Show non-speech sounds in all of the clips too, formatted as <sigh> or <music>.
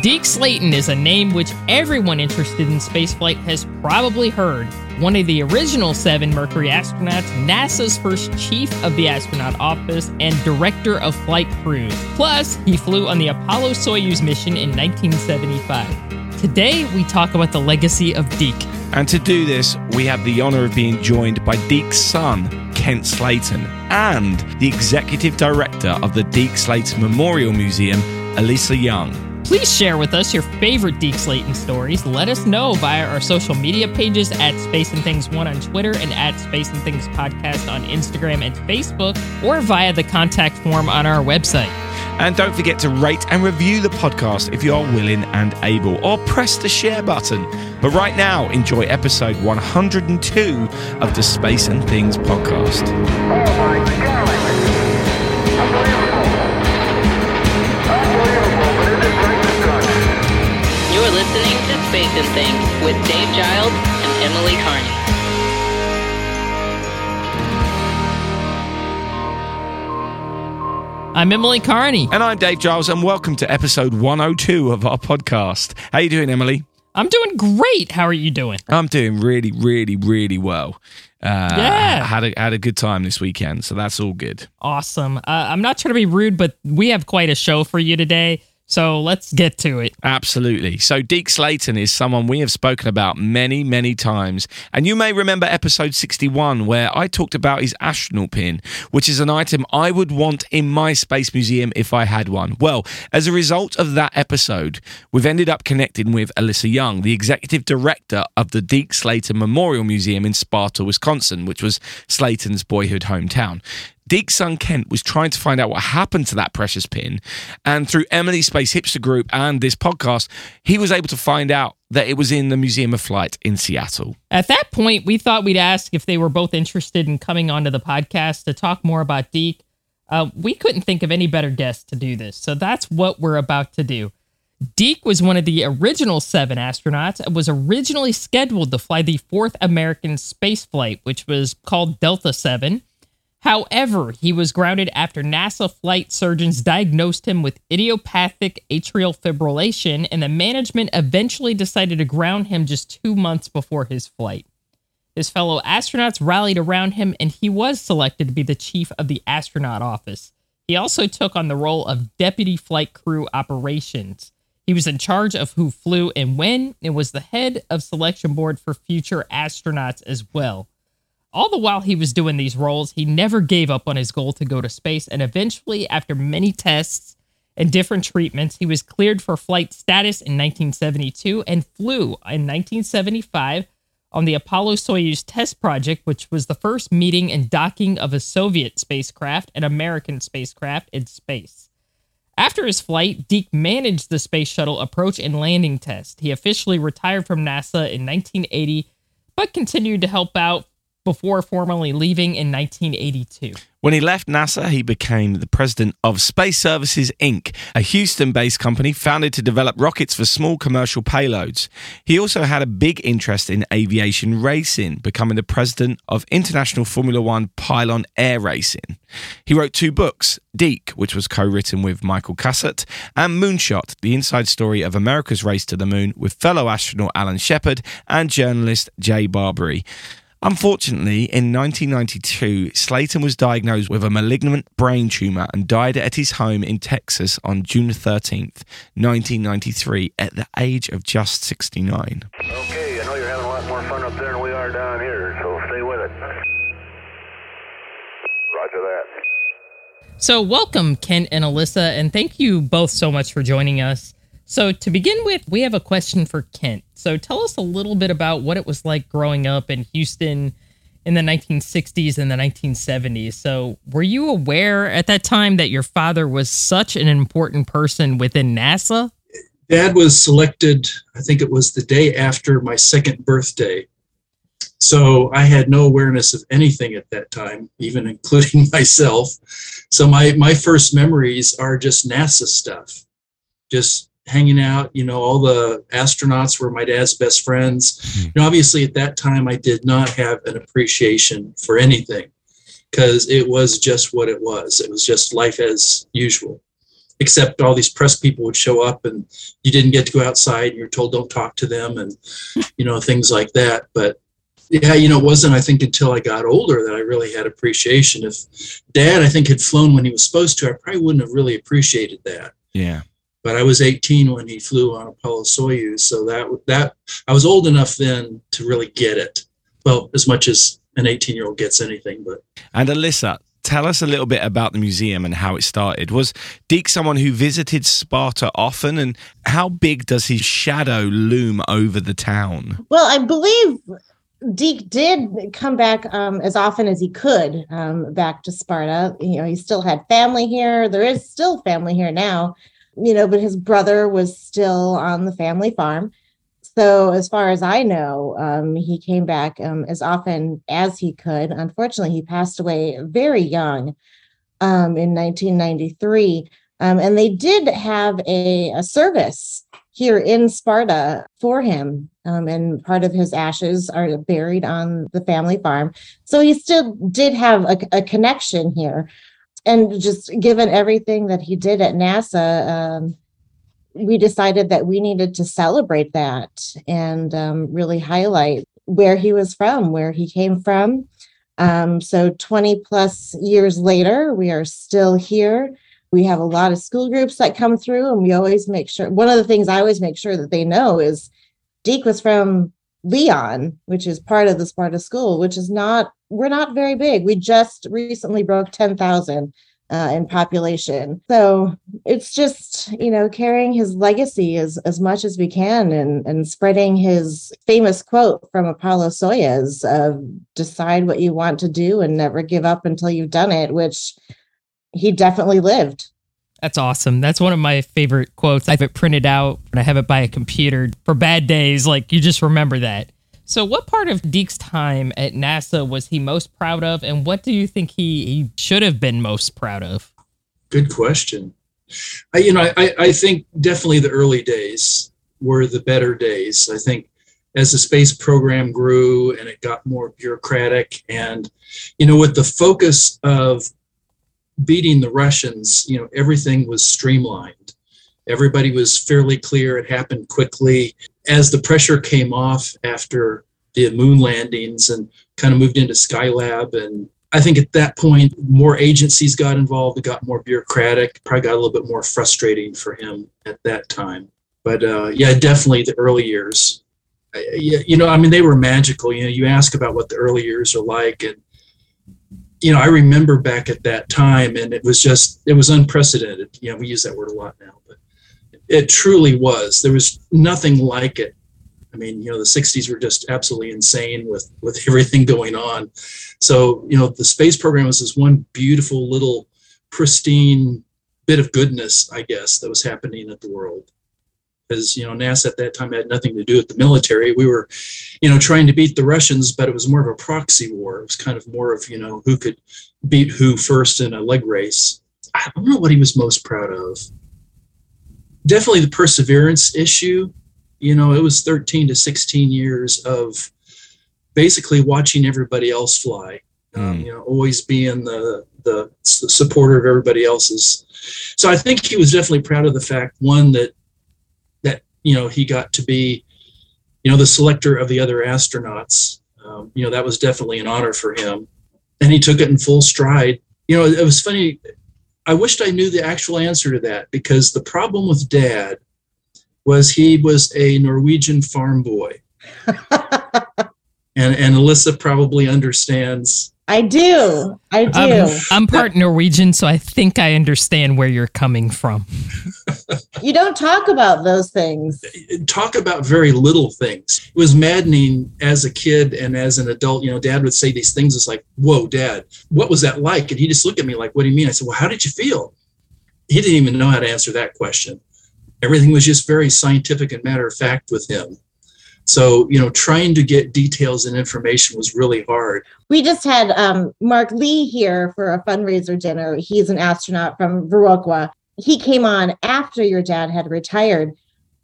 Deke Slayton is a name which everyone interested in spaceflight has probably heard. One of the original seven Mercury astronauts, NASA's first chief of the astronaut office, and director of flight crews. Plus, he flew on the Apollo Soyuz mission in 1975. Today, we talk about the legacy of Deke. And to do this, we have the honor of being joined by Deke's son, Kent Slayton, and the executive director of the Deke Slayton Memorial Museum, Elisa Young. Please share with us your favorite Deke Slayton stories. Let us know via our social media pages at Space and Things One on Twitter and at Space and Things Podcast on Instagram and Facebook, or via the contact form on our website. And don't forget to rate and review the podcast if you are willing and able, or press the share button. But right now, enjoy episode 102 of the Space and Things podcast. Oh to Space Things with Dave Giles and Emily Carney. I'm Emily Carney. And I'm Dave Giles, and welcome to episode 102 of our podcast. How you doing, Emily? I'm doing great. How are you doing? I'm doing really, really, really well. Uh, Yeah. had a had a good time this weekend, so that's all good. Awesome. Uh, I'm not trying to be rude, but we have quite a show for you today. So let's get to it. Absolutely. So Deke Slayton is someone we have spoken about many, many times. And you may remember episode 61 where I talked about his astronaut pin, which is an item I would want in my space museum if I had one. Well, as a result of that episode, we've ended up connecting with Elissa Young, the executive director of the Deke Slayton Memorial Museum in Sparta, Wisconsin, which was Slayton's boyhood hometown. Deke's son Kent was trying to find out what happened to that precious pin. And through Emily Space Hipster Group and this podcast, he was able to find out that it was in the Museum of Flight in Seattle. At that point, we thought we'd ask if they were both interested in coming onto the podcast to talk more about Deke. Uh, we couldn't think of any better guest to do this, so that's what we're about to do. Deke was one of the original seven astronauts and was originally scheduled to fly the fourth American space flight, which was called Delta 7. However, he was grounded after NASA flight surgeons diagnosed him with idiopathic atrial fibrillation, and the management eventually decided to ground him just two months before his flight. His fellow astronauts rallied around him, and he was selected to be the chief of the astronaut office. He also took on the role of deputy flight crew operations. He was in charge of who flew and when, and was the head of selection board for future astronauts as well. All the while he was doing these roles, he never gave up on his goal to go to space, and eventually, after many tests and different treatments, he was cleared for flight status in 1972 and flew in 1975 on the Apollo Soyuz test project, which was the first meeting and docking of a Soviet spacecraft and American spacecraft in space. After his flight, Deke managed the space shuttle approach and landing test. He officially retired from NASA in 1980, but continued to help out before formally leaving in 1982. When he left NASA, he became the president of Space Services Inc., a Houston based company founded to develop rockets for small commercial payloads. He also had a big interest in aviation racing, becoming the president of International Formula One Pylon Air Racing. He wrote two books Deke, which was co written with Michael Cassutt, and Moonshot, the inside story of America's race to the moon with fellow astronaut Alan Shepard and journalist Jay Barbree. Unfortunately, in 1992, Slayton was diagnosed with a malignant brain tumor and died at his home in Texas on June 13th, 1993, at the age of just 69. Okay, I know you're having a lot more fun up there than we are down here, so stay with it. Roger that. So, welcome, Kent and Alyssa, and thank you both so much for joining us. So, to begin with, we have a question for Kent. So, tell us a little bit about what it was like growing up in Houston in the 1960s and the 1970s. So, were you aware at that time that your father was such an important person within NASA? dad was selected i think it was the day after my second birthday so i had no awareness of anything at that time even including <laughs> myself so my my first memories are just nasa stuff just hanging out you know all the astronauts were my dad's best friends. Mhm. you know obviously at that time i did not have an appreciation for anything because it was just what it was. It was just life as usual except all these press people would show up and you didn't get to go outside and you're told don't talk to them and <laughs> you know things like that. But yeah you know it wasn't i think until i got older that i really had appreciation. If dad i think had flown when he was supposed to i probably wouldn't have really appreciated that. Yeah. But i was 18 when he flew on apollo soyuz so that that i was old enough then to really get it well as much as an 18 year old gets anything but And Alyssa, tell us a little bit about the museum and how it started. Was Deke someone who visited Sparta often, and how big does his shadow loom over the town? Well, I believe Deke did come back um, as often as he could um, back to Sparta. You know, he still had family here. There is still family here now, you know, but his brother was still on the family farm. So, as far as I know, um, he came back um, as often as he could. Unfortunately, he passed away very young um, in 1993. Um, and they did have a, a service here in Sparta for him. Um, and part of his ashes are buried on the family farm. So he still did have a, a connection here. And just given everything that he did at NASA, um, we decided that we needed to celebrate that and um, really highlight where he was from, where he came from. Um, so 20 plus years later, we are still here we have a lot of school groups that come through and we always make sure one of the things i always make sure that they know is deke was from leon which is part of the sparta school which is not we're not very big we just recently broke 10000 uh, in population so it's just you know carrying his legacy as as much as we can and and spreading his famous quote from apollo soyuz of decide what you want to do and never give up until you've done it which he definitely lived. That's awesome. That's one of my favorite quotes. I have it printed out and I have it by a computer for bad days. Like you just remember that. So, what part of Deke's time at NASA was he most proud of, and what do you think he, he should have been most proud of? Good question. I, you know, I, I think definitely the early days were the better days. I think as the space program grew and it got more bureaucratic, and you know, with the focus of beating the Russians, you know, everything was streamlined. Everybody was fairly clear. It happened quickly. As the pressure came off after the moon landings and kind of moved into Skylab, and I think at that point, more agencies got involved. It got more bureaucratic. Probably got a little bit more frustrating for him at that time. But uh, yeah, definitely the early years. You know, I mean, they were magical. You know, you ask about what the early years are like, and you know, I remember back at that time, and it was just, it was unprecedented. You know, we use that word a lot now, but it truly was. There was nothing like it. I mean, you know, the '60s were just absolutely insane with with <laughs> everything going on. So, you know, the space program was this one beautiful little pristine bit of goodness, I guess, that was happening at the world because you know NASA at that time had nothing to do with the military. We were, you know, trying to beat the Russians, but it was more of a proxy war. It was kind of more of you know who could beat who first in a leg race. I don't know what he was most proud of. Definitely the perseverance issue. You know, it was 13 to 16 years of basically watching everybody else fly. Um, you know, always being the the supporter of everybody else's. So I think he was definitely proud of the fact one that that you know he got to be you know the selector of the other astronauts um, you know that was definitely an honor for him and he took it in full stride you know it was funny i wished i knew the actual answer to that because the problem with dad was he was a norwegian farm boy. <laughs> And and alyssa probably understands I do. I do. I'm, I'm part Norwegian, so I think I understand where you're coming from. you don't talk about those things. Talk about very little things. It was maddening as a kid and as an adult. You know, dad would say these things. It's like, whoa, dad, what was that like? And he just looked at me like, what do you mean? I said, well, how did you feel? He didn't even know how to answer that question. Everything was just very scientific and matter of fact with him. So, you know, trying to get details and information was really hard. We just had um, Mark Lee here for a fundraiser dinner. He's an astronaut from Viroqua. He came on after your dad had retired.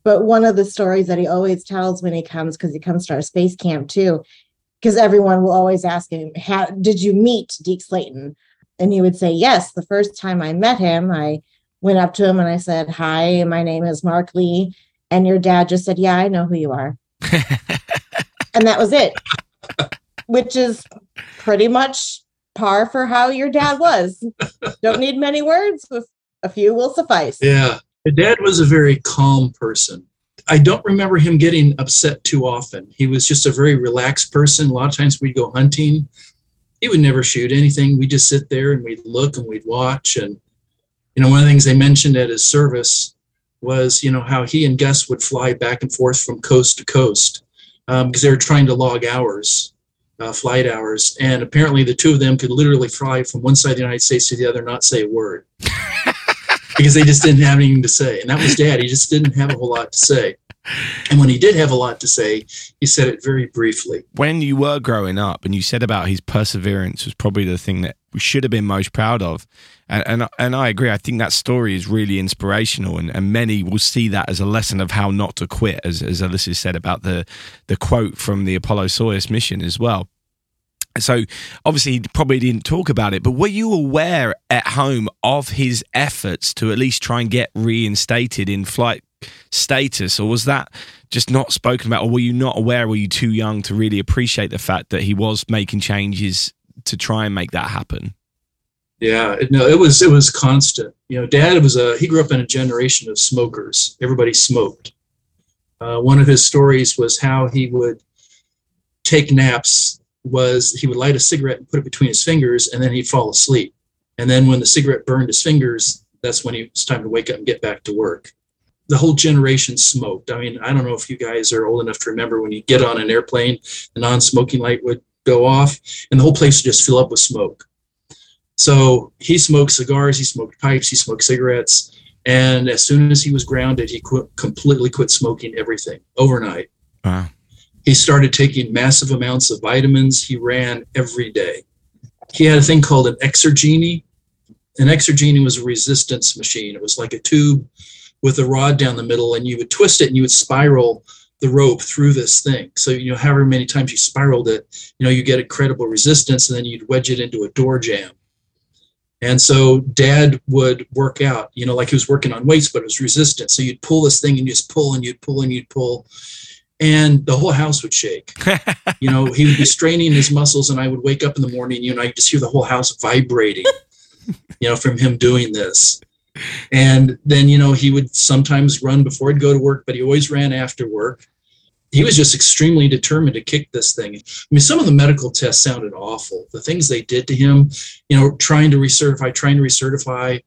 But one of the stories that he always tells when he comes, because he comes to our space camp too, because everyone will always ask him, How Did you meet Deke Slayton? And he would say, Yes, the first time I met him, I went up to him and I said, Hi, my name is Mark Lee. And your dad just said, Yeah, I know who you are. <laughs> and that was it, which is pretty much par for how your dad was. Don't need many words, a few will suffice. Yeah. My dad was a very calm person. I don't remember him getting upset too often. He was just a very relaxed person. A lot of times we'd go hunting. He would never shoot anything. We'd just sit there and we'd look and we'd watch. And, you know, one of the things they mentioned at his service was, you know, how he and Gus would fly back and forth from coast to coast um, because they were trying to log hours, uh, flight hours. And apparently the two of them could literally fly from one side of the United States to the other, not say a word <laughs> because they just didn't have anything to say. And that was dad. He just didn't have a whole lot to say. And when he did have a lot to say, he said it very briefly. When you were growing up and you said about his perseverance was probably the thing that should have been most proud of. And, and, and I agree. I think that story is really inspirational, and, and many will see that as a lesson of how not to quit, as, as Alyssa said about the, the quote from the Apollo Soyuz mission as well. So obviously he probably didn't talk about it, but were you aware at home of his efforts to at least try and get reinstated in flight status, or was that just not spoken about, or were you not aware? Were you too young to really appreciate the fact that he was making changes to try and make that happen? Yeah, no, it was it was constant. You know, Dad was a he grew up in a generation of smokers. Everybody smoked. Uh, one of his stories was how he would take naps was he would light a cigarette and put it between his fingers and then he'd fall asleep. And then when the cigarette burned his fingers, that's when it was time to wake up and get back to work. The whole generation smoked. I mean, I don't know if you guys are old enough to remember when you get on an airplane, the non smoking light would go off and the whole place would just fill up with smoke. So he smoked cigars, he smoked pipes, he smoked cigarettes. And as soon as he was grounded, he quit, completely quit smoking everything overnight. Wow. He started taking massive amounts of vitamins. He ran every day. He had a thing called an Exergenie. An Exergenie was a resistance machine. It was like a tube with a rod down the middle, and you would twist it and you would spiral the rope through this thing. So, you know, however many times you spiraled it, you know, you get incredible resistance, and then you'd wedge it into a door jamb. And so dad would work out, you know, like he was working on weights, but it was resistant. So you'd pull this thing and you just pull and you'd pull and you'd pull and the whole house would shake. <laughs> you know, he would be straining his muscles, and I would wake up in the morning, you know, I just hear the whole house vibrating, you know, from him doing this. And then, you know, he would sometimes run before he'd go to work, but he always ran after work. He was just extremely determined to kick this thing. I mean, some of the medical tests sounded awful. The things they did to him, you know, trying to recertify, trying to recertify,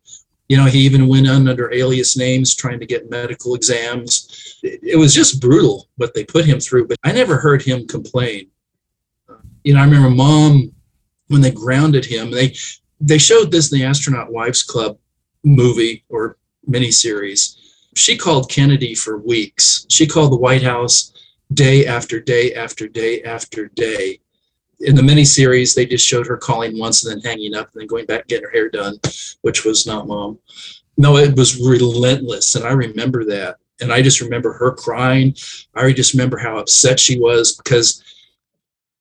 you know, he even went on under alias names trying to get medical exams. It was just brutal what they put him through, but I never heard him complain. You know, I remember mom when they grounded him, they they showed this in the Astronaut Wives Club movie or miniseries. She called Kennedy for weeks. She called the White House day after day after day after day in the miniseries, they just showed her calling once and then hanging up and then going back and getting her hair done, which was not mom. No, it was relentless. And I remember that. And I just remember her crying. I just remember how upset she was because,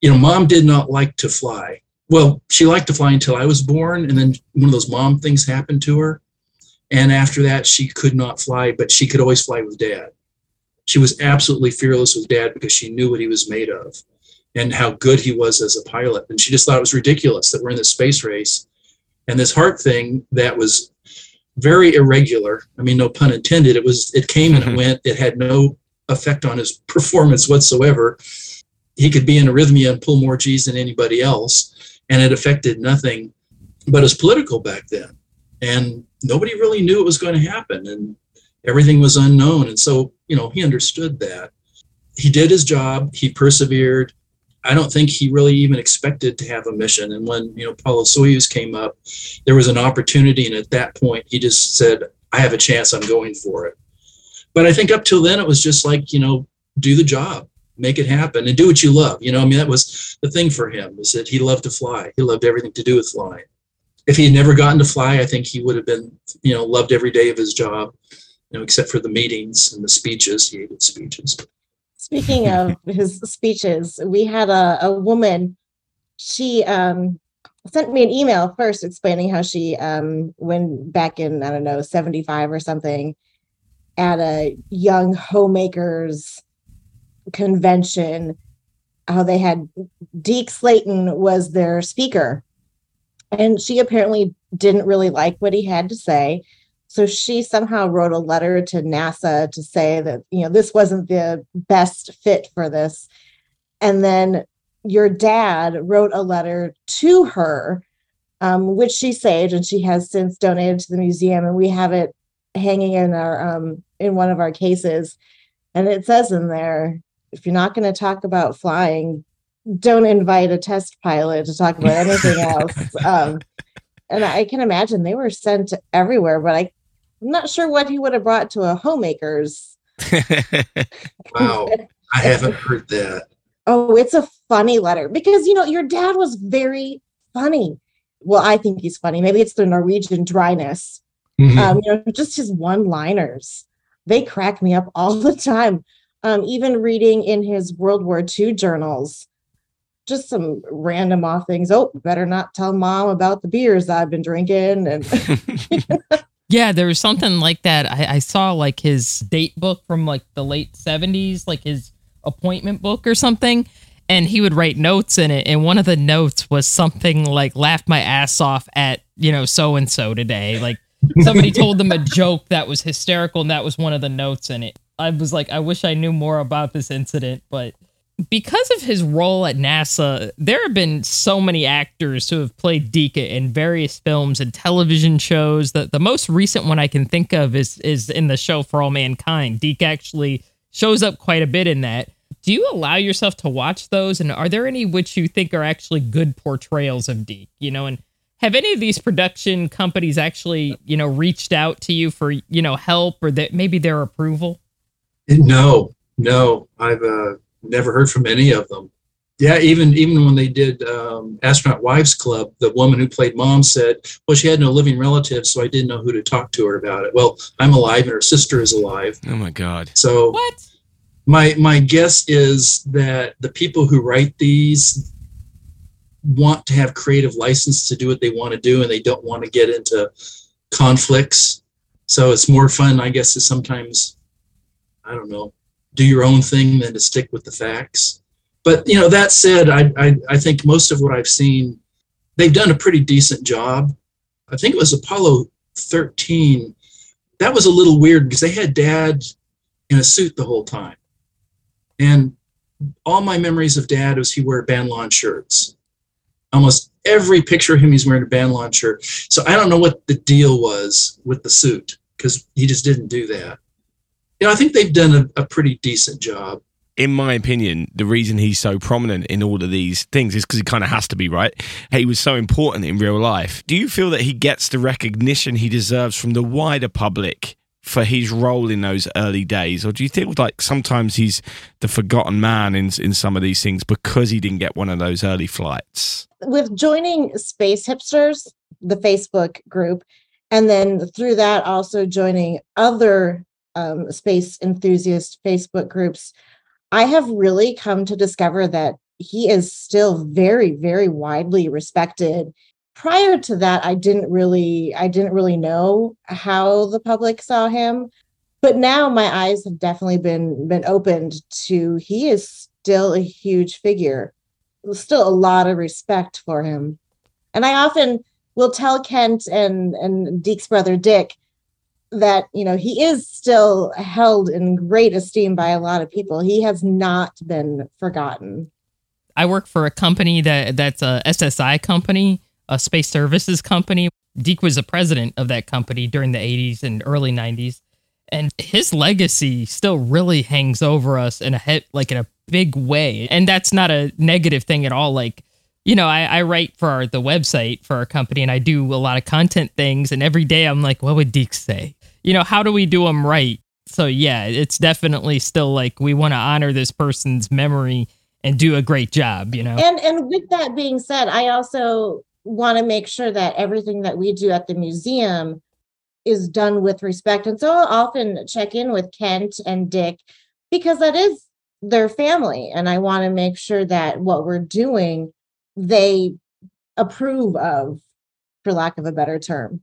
you know, mom did not like to fly. Well, she liked to fly until I was born. And then one of those mom things happened to her. And after that, she could not fly, but she could always fly with dad. She was absolutely fearless with dad because she knew what he was made of and how good he was as a pilot. And she just thought it was ridiculous that we're in this space race. And this heart thing that was very irregular. I mean, no pun intended. It was it came and it mm-hmm. went. It had no effect on his <laughs> performance whatsoever. He could be in arrhythmia and pull more G's than anybody else, and it affected nothing but his political back then. And nobody really knew it was going to happen, and everything was unknown. And so, you know, he understood that. He did his job. He persevered. I don't think he really even expected to have a mission. And when you know Apollo Soyuz came up, there was an opportunity, and at that point, he just said, "I have a chance. I'm going for it." But I think up till then, it was just like you know, do the job, make it happen, and do what you love. You know, I mean, that was the thing for him was that he loved to fly. He loved everything to do with flying. If he had never gotten to fly, I think he would have been, you know, loved every day of his job, you know, except for the meetings and the speeches. He hated speeches. Speaking of <laughs> his speeches, we had a, a woman. She um, sent me an email first explaining how she um when back in I don't know 75 or something at a young homemakers convention how they had Deke Slayton was their speaker and she apparently didn't really like what he had to say so she somehow wrote a letter to NASA to say that you know this wasn't the best fit for this and then your dad wrote a letter to her, um, which she saved, and she has since donated to the museum, and we have it hanging in our um, in one of our cases. And it says in there, if you're not going to talk about flying, don't invite a test pilot to talk about anything <laughs> else. Um, and I can imagine they were sent everywhere, but I, I'm not sure what he would have brought to a homemakers. <laughs> Wow. I haven't heard that. Oh, it's a funny letter because you know your dad was very funny. Well, I think he's funny. Maybe it's the Norwegian dryness. Mhm. Um, you know, just his one-liners. They crack me up all the time. Um, even reading in his World War II journals, just some random off things. Oh, better not tell mom about the beers I've been drinking. And <laughs> <laughs> Yeah, there was something like that. I, I saw like his date book from like the late 70s, like his appointment book or something. And he would write notes in it. And one of the notes was something like, laughed my ass off at, you know, so and so today. Like somebody <laughs> told them a joke that was hysterical. And that was one of the notes in it. I was like, I wish I knew more about this incident. But because of his role at NASA, there have been so many actors who have played Deke in various films and television shows. The the most recent one I can think of is is in the show For All Mankind. Deke actually shows up quite a bit in that. Do you allow yourself to watch those? And are there any which you think are actually good portrayals of Deke? You know, and have any of these production companies actually, you know, reached out to you for, you know, help or that maybe their approval? No, no, I've uh, never heard from any of them. Yeah, even even when they did um, Astronaut Wives Club, the woman who played mom said, "Well, she had no living relatives, so I didn't know who to talk to her about it." Well, I'm alive, and her sister is alive, oh my god. so What? my my guess is that the people who write these want to have creative license to do what they want to do, and they don't want to get into conflicts. So it's more fun, I guess, to sometimes, I don't know, do your own thing than to stick with the facts. But you know, that said, I I, I think most of what I've seen, they've done a pretty decent job. I think it was Apollo 13. That was a little weird because they had Dad in a suit the whole time. And all my memories of dad was he wore Ban-Lon shirts. Almost every picture of him, he's wearing a Ban-Lon shirt. So I don't know what the deal was with the suit because he just didn't do that. You know, I think they've done a, a pretty decent job. in my opinion, the reason he's so prominent in all of these things is because he kind of has to be, right? He was so important in real life. Do you feel that he gets the recognition he deserves from the wider public for his role in those early days? Or do you think like sometimes he's the forgotten man in, in some of these things because he didn't get one of those early flights? with joining Space Hipsters, the Facebook group, and then through that also joining other um, space enthusiast Facebook groups, I have really come to discover that he is still very, very widely respected. Prior to that, I didn't really, I didn't really know how the public saw him, but now my eyes have definitely been been opened to he is still a huge figure still a lot of respect for him. And I often will tell Kent and and Deke's brother Dick that you know he is still held in great esteem by a lot of people. He has not been forgotten. I work for a company that that's a SSI company, a space services company. Deke was the president of that company during the 80s and early 90s, and his legacy still really hangs over us in a he- like in a big way. And that's not a negative thing at all. Like, you know, I, I write for our, the website for our company, and I do a lot of content things. And every day, I'm like, what would Deke say? You know, how do we do them right? So yeah, it's definitely still like we want to honor this person's memory and do a great job. You know. And and with that being said, I also want to make sure that everything that we do at the museum is done with respect. And so I'll often check in with Kent and Dick because that is their family. And I want to make sure that what we're doing, they approve of, for lack of a better term.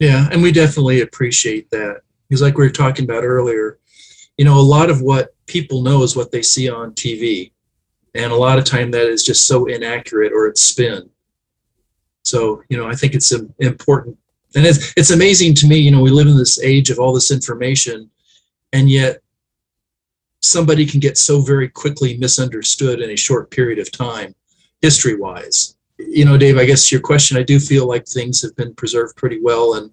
Yeah, and we definitely appreciate that because, like we were talking about earlier, you know, a lot of what people know is what they see on TV, and a lot of time that is just so inaccurate or it's spin. So, you know, I think it's important, and it's it's amazing to me. You know, we live in this age of all this information, and yet somebody can get so very quickly misunderstood in a short period of time, history wise. You know, Dave, I guess your question, I do feel like things have been preserved pretty well. And,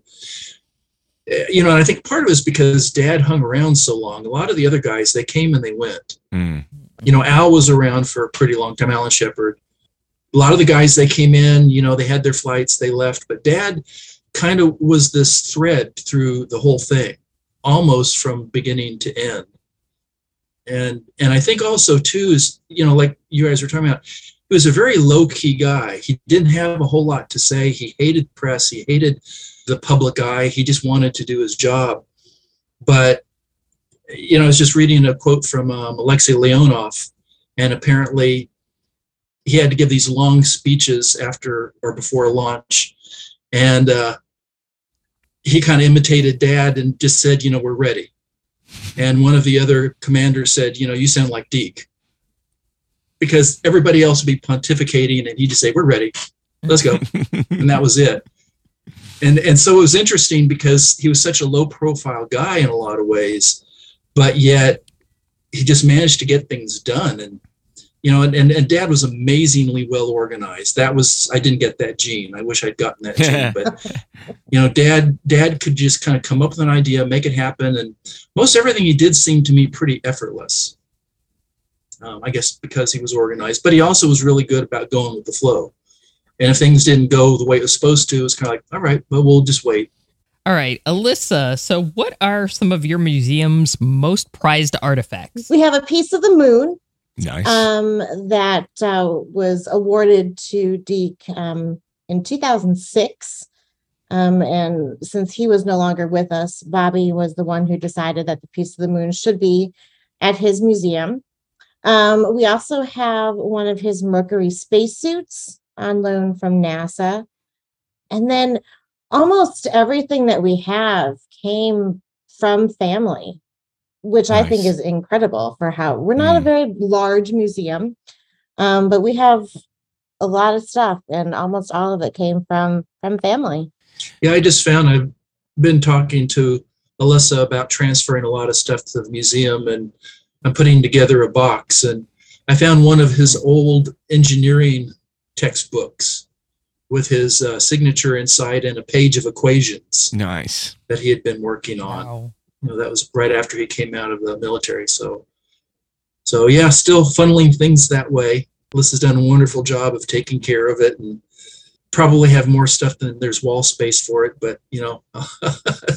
eh, you know, and I think part of it is because dad hung around so long. A lot of the other guys, they came and they went. Mm. You know, Al was around for a pretty long time, Alan Shepard. A lot of the guys, they came in, you know, they had their flights, they left. But dad kind of was this thread through the whole thing, almost from beginning to end and and I think also too is you know like you guys were talking about, he was a very low key guy. He didn't have a whole lot to say. He hated press. He hated the public eye. He just wanted to do his job. But you know, I was just reading a quote from um, Alexei Leonov, and apparently he had to give these long speeches after or before launch, and uh, he kind of imitated Dad and just said, you know, we're ready and one of the other commanders said, "You know, you sound like Deke," because everybody else would be pontificating, and he'd just say, "We're ready, let's go," <laughs> and that was it. And and so it was interesting because he was such a low profile guy in a lot of ways, but yet he just managed to get things done. And you know, and, and, and dad was amazingly well organized. That was I didn't get that gene. I wish I'd gotten that gene, <laughs> but you know, dad dad could just kind of come up with an idea, make it happen, and most everything he did seemed to me pretty effortless. Um, I guess because he was organized, but he also was really good about going with the flow. And if things didn't go the way it was supposed to, it was kind of like, all right, but we'll just wait. All right, Alyssa. So, what are some of your museum's most prized artifacts? We have a piece of the moon Nice. um, that uh, was awarded to Deke um, in 2006. Um, and since he was no longer with us, Bobby was the one who decided that the piece of the moon should be at his museum. Um, we also have one of his Mercury spacesuits on loan from NASA. And then almost everything that we have came from family which I think is incredible for how we're not a Mm. very large museum, um, but we have a lot of stuff, and almost all of it came from from family. Yeah, I just found I've been talking to Alyssa about transferring a lot of stuff to the museum, and I'm putting together a box. And I found one of his old engineering textbooks with his uh, signature inside and a page of equations nice. that he had been working on. Wow. You know, that was right after he came out of the military. So, so yeah, still funneling things that way. Alyssa's done a wonderful job of taking care of it and probably have more stuff than there's wall space for it. But you know, <laughs>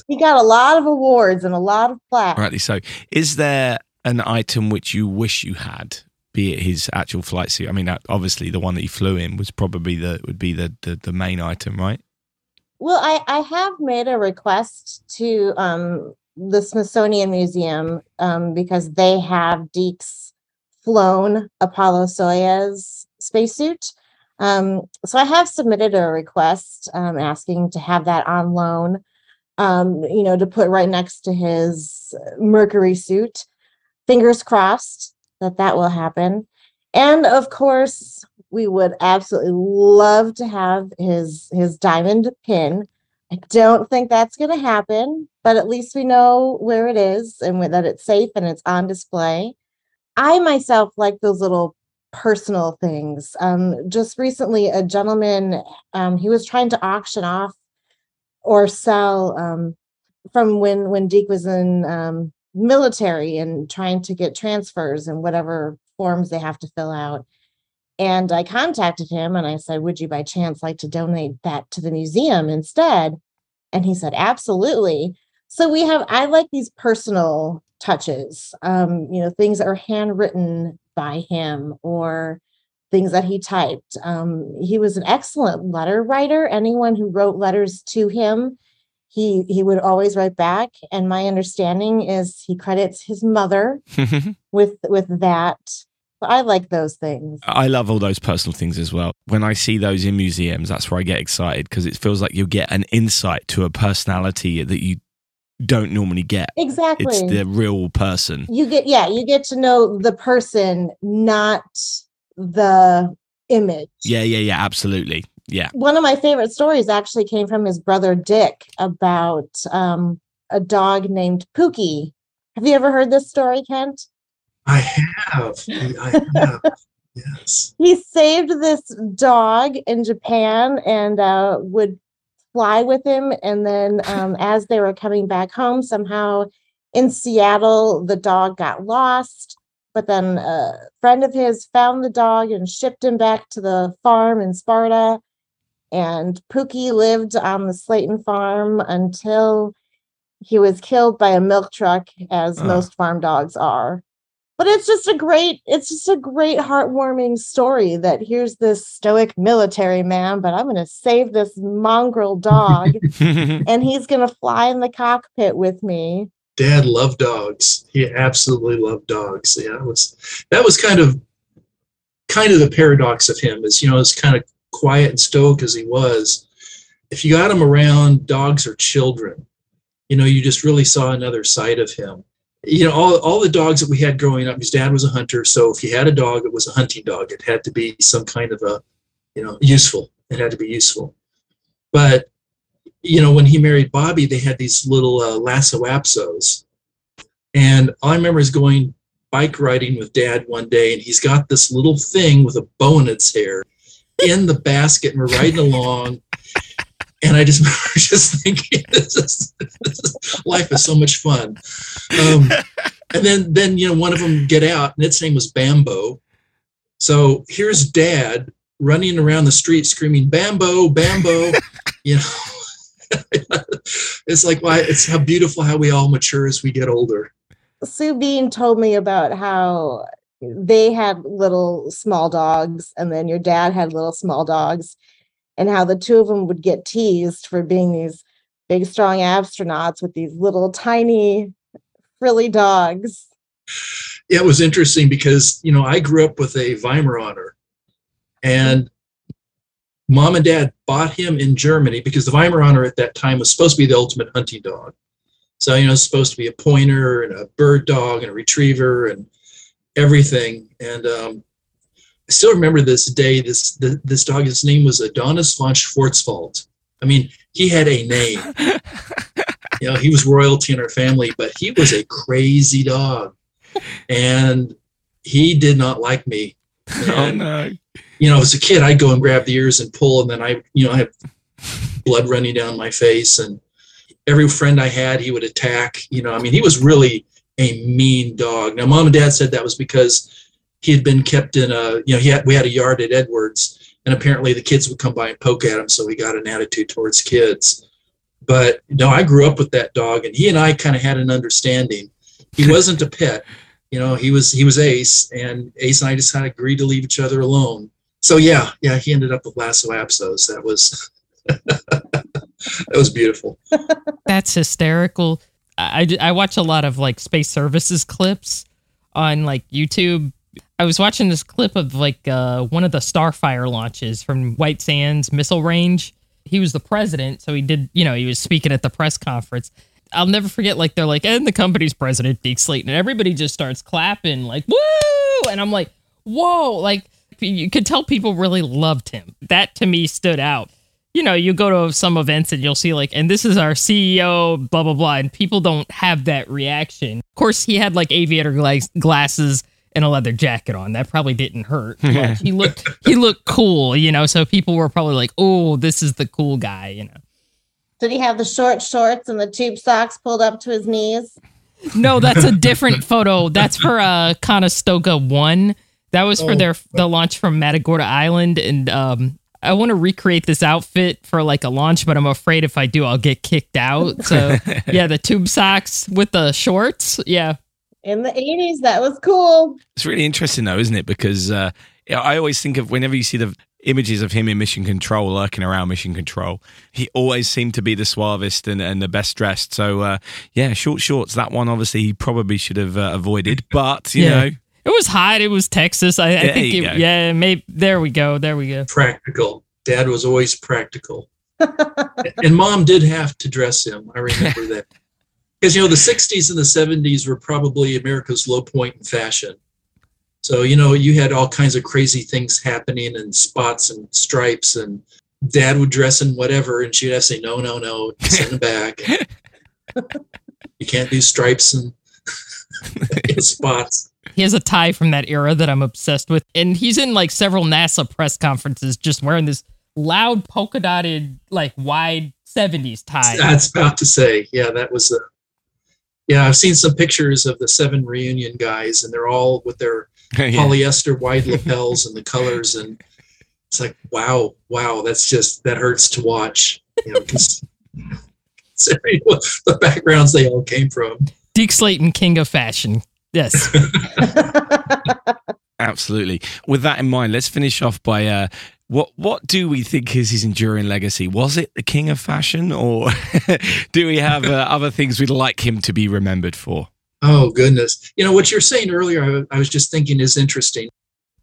He got a lot of awards and a lot of plaques. Rightly so. Is there an item which you wish you had? Be it his actual flight suit. I mean, obviously, the one that he flew in was probably the would be the the, the main item, right? Well, I, I have made a request to um, the Smithsonian Museum um, because they have Deke's flown Apollo Soyuz spacesuit. Um, so I have submitted a request um, asking to have that on loan, um, you know, to put right next to his Mercury suit. Fingers crossed that that will happen. And of course, we would absolutely love to have his his diamond pin. I don't think that's going to happen, but at least we know where it is and that it's safe and it's on display. I myself like those little personal things. Um, just recently, a gentleman um, he was trying to auction off or sell um, from when when Deke was in um, military and trying to get transfers and whatever forms they have to fill out. And I contacted him and I said, Would you by chance like to donate that to the museum instead? And he said, Absolutely. So we have, I like these personal touches, um, you know, things that are handwritten by him or things that he typed. Um, he was an excellent letter writer. Anyone who wrote letters to him, he he would always write back. And my understanding is he credits his mother <laughs> with with that I like those things. I love all those personal things as well. When I see those in museums, that's where I get excited because it feels like you get an insight to a personality that you don't normally get. Exactly. It's the real person. you get yeah, you get to know the person, not the image. Yeah, yeah, yeah, absolutely. Yeah. One of my favorite stories actually came from his brother Dick about um, a dog named Pookie. Have you ever heard this story, Kent? I have. I have. <laughs> yes. he saved this dog in Japan and uh, would fly with him. And then, um, <laughs> as they were coming back home, somehow in Seattle, the dog got lost. But then a friend of his found the dog and shipped him back to the farm in Sparta. And Pookie lived on the Slayton farm until he was killed by a milk truck, as Ah. most farm dogs are but it's just a great it's just a great heartwarming story that here's this stoic military man but i'm going to save this mongrel dog <laughs> and he's going to fly in the cockpit with me Dad loved dogs. He absolutely loved dogs. Yeah, it was that was kind of kind of the paradox of him is you know it's kind of quiet and stoic as he was. If you got him around dogs or children, you know, you just really saw another side of him. You know, all, all the dogs that we had growing up, his dad was a hunter. So if you had a dog, it was a hunting dog. It had to be some kind of a, you know, useful. It had to be useful. But you know, when he married Bobby, they had these little uh, Lhasa Apsos. And all I remember is going bike riding with dad one day, and he's got this little thing with a bow in its hair in the basket, and we're riding along. And I just <laughs> just thinking, this is, this is, life is so much fun. Um, and then, then you know, one of them get out, and its name was Bambo. So here's dad running around the street screaming, Bambo, Bambo, <laughs> you know. <laughs> it's like why it's how beautiful how we all mature as we get older. sue bean told me about how they had little small dogs and then your dad had little small dogs and how the two of them would get teased for being these big strong astronauts with these little tiny frilly dogs It was interesting because you know I grew up with a Weimaraner, and mom and dad bought him in Germany because the Weimaraner at that time was supposed to be the ultimate hunting dog. So you know, it's supposed to be a pointer and a bird dog and a retriever and everything. And um, I still remember this day. This the, this dog, his name was Adonis von Schwarzwald. I mean, he had a name. <laughs> you know, he was royalty in our family, but he was a crazy dog, and he did not like me. <laughs> oh no. you know, as a kid, I'd go and grab the ears and pull, and then I, you know, I have blood running down my face, and every friend I had, he would attack. You know, I mean, he was really a mean dog. Now, mom and dad said that was because he had been kept in a, you know, he had we had a yard at Edwards, and apparently the kids would come by and poke at him, so he got an attitude towards kids. But no, I grew up with that dog, and he and I kind of had an understanding. He <laughs> wasn't a pet, you know. He was he was Ace, and Ace and I just kind of agreed to leave each other alone. So yeah, yeah, he ended up with Lhasa Apsos. That was <laughs> that was beautiful. <laughs> That's hysterical. I, I watch a lot of like space services clips on like YouTube. I was watching this clip of like uh, one of the Starfire launches from White Sands Missile Range. He was the president, so he did, you know, he was speaking at the press conference. I'll never forget, like, they're like, and the company's president, Deke Slayton, and everybody just starts clapping, like, woo! And I'm like, whoa, like, you could tell people really loved him. That to me stood out you know, you go to some events and you'll see like, and this is our CEO, blah blah blah, and people don't have that reaction. Of course, he had like aviator gla- glasses and a leather jacket on. That probably didn't hurt. <laughs> much. he looked he looked cool, you know. So people were probably like, "Oh, this is the cool guy," you know. did he have the short shorts and the tube socks pulled up to his knees No, that's a <laughs> different photo. That's for uh Conestoga One. That was for Oh. their the launch from Matagorda Island, and um, I want to recreate this outfit for like a launch, but I'm afraid if I do, I'll get kicked out. So <laughs> yeah, the tube socks with the shorts. Yeah, in the 80s that was cool It's really interesting though, isn't it? Because uh, I always think of whenever you see the images of him in Mission Control, lurking around Mission Control, he always seemed to be the suavest and, and the best dressed. So uh, yeah, short shorts. That one obviously he probably should have uh, avoided, but you Yeah. know. It was hot. It was Texas. I, I think. It, yeah, maybe. There we go. There we go. Practical. Dad was always practical. <laughs> and mom did have to dress him. I remember that. <laughs> Because, you know, the 60s and the 70s were probably America's low point in fashion. So, you know, you had all kinds of crazy things happening and spots and stripes, and dad would dress in whatever, and she'd have to say, no, no, no, send him back. <laughs> you can't do stripes and spots. He has a tie from that era that I'm obsessed with, and he's in like several NASA press conferences just wearing this loud polka dotted, like wide '70s tie. <laughs> That's about to say, yeah, that was a. Yeah, I've seen some pictures of the seven reunion guys, and they're all with their <laughs> Yeah. polyester wide lapels and the colors, and it's like, wow, wow, that's just that hurts to watch. You know, cons- considering what the backgrounds they all came from. Deke Slayton, king of fashion. Yes. <laughs> Absolutely. With that in mind, let's finish off by uh, what what do we think is his enduring legacy? Was it the king of fashion, or <laughs> do we have uh, other things we'd like him to be remembered for? Oh goodness! You know what you're saying earlier. I, I was just thinking is interesting.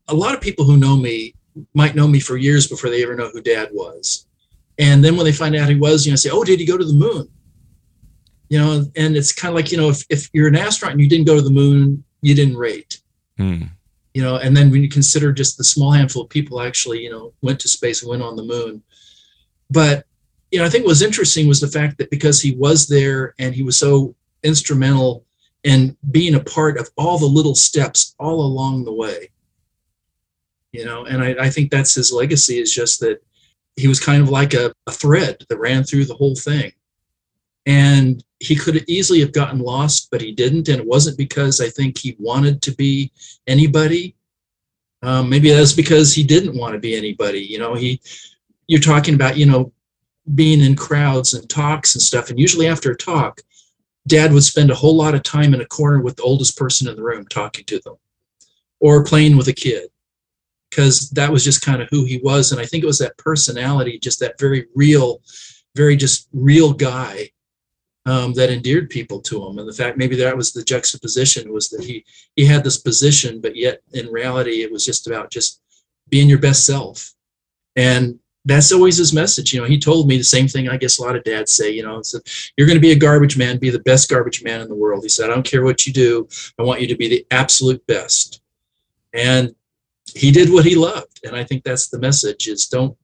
A lot of people who know me might know me for years before they ever know who Dad was, and then when they find out he was, you know, say, "Oh, did he go to the moon?" You know, and it's kind of like you know, if if you're an astronaut and you didn't go to the moon, you didn't rate. Hmm. You know, and then when you consider just the small handful of people actually, you know, went to space and went on the moon, but you know, I think what was interesting was the fact that because he was there and he was so instrumental and being a part of all the little steps all along the way you know and i, I think that's his legacy is just that he was kind of like a, a thread that ran through the whole thing and he could easily have gotten lost but he didn't. And it wasn't because i think he wanted to be anybody. Um, maybe that's because he didn't want to be anybody. You know he you're talking about you know being in crowds and talks and stuff. And usually after a talk dad would spend a whole lot of time in a corner with the oldest person in the room talking to them or playing with a kid. Because that was just kind of who he was. And i think it was that personality just that very real very just real guy um, that endeared people to him and the fact maybe that was the juxtaposition was that he he had this position but yet in reality it was just about just being your best self and that's always his message. You know, he told me the same thing I guess a lot of dads say, you know, so you're going to be a garbage man, be the best garbage man in the world. He said, I don't care what you do. I want you to be the absolute best. And he did what he loved. And I think that's the message is don't,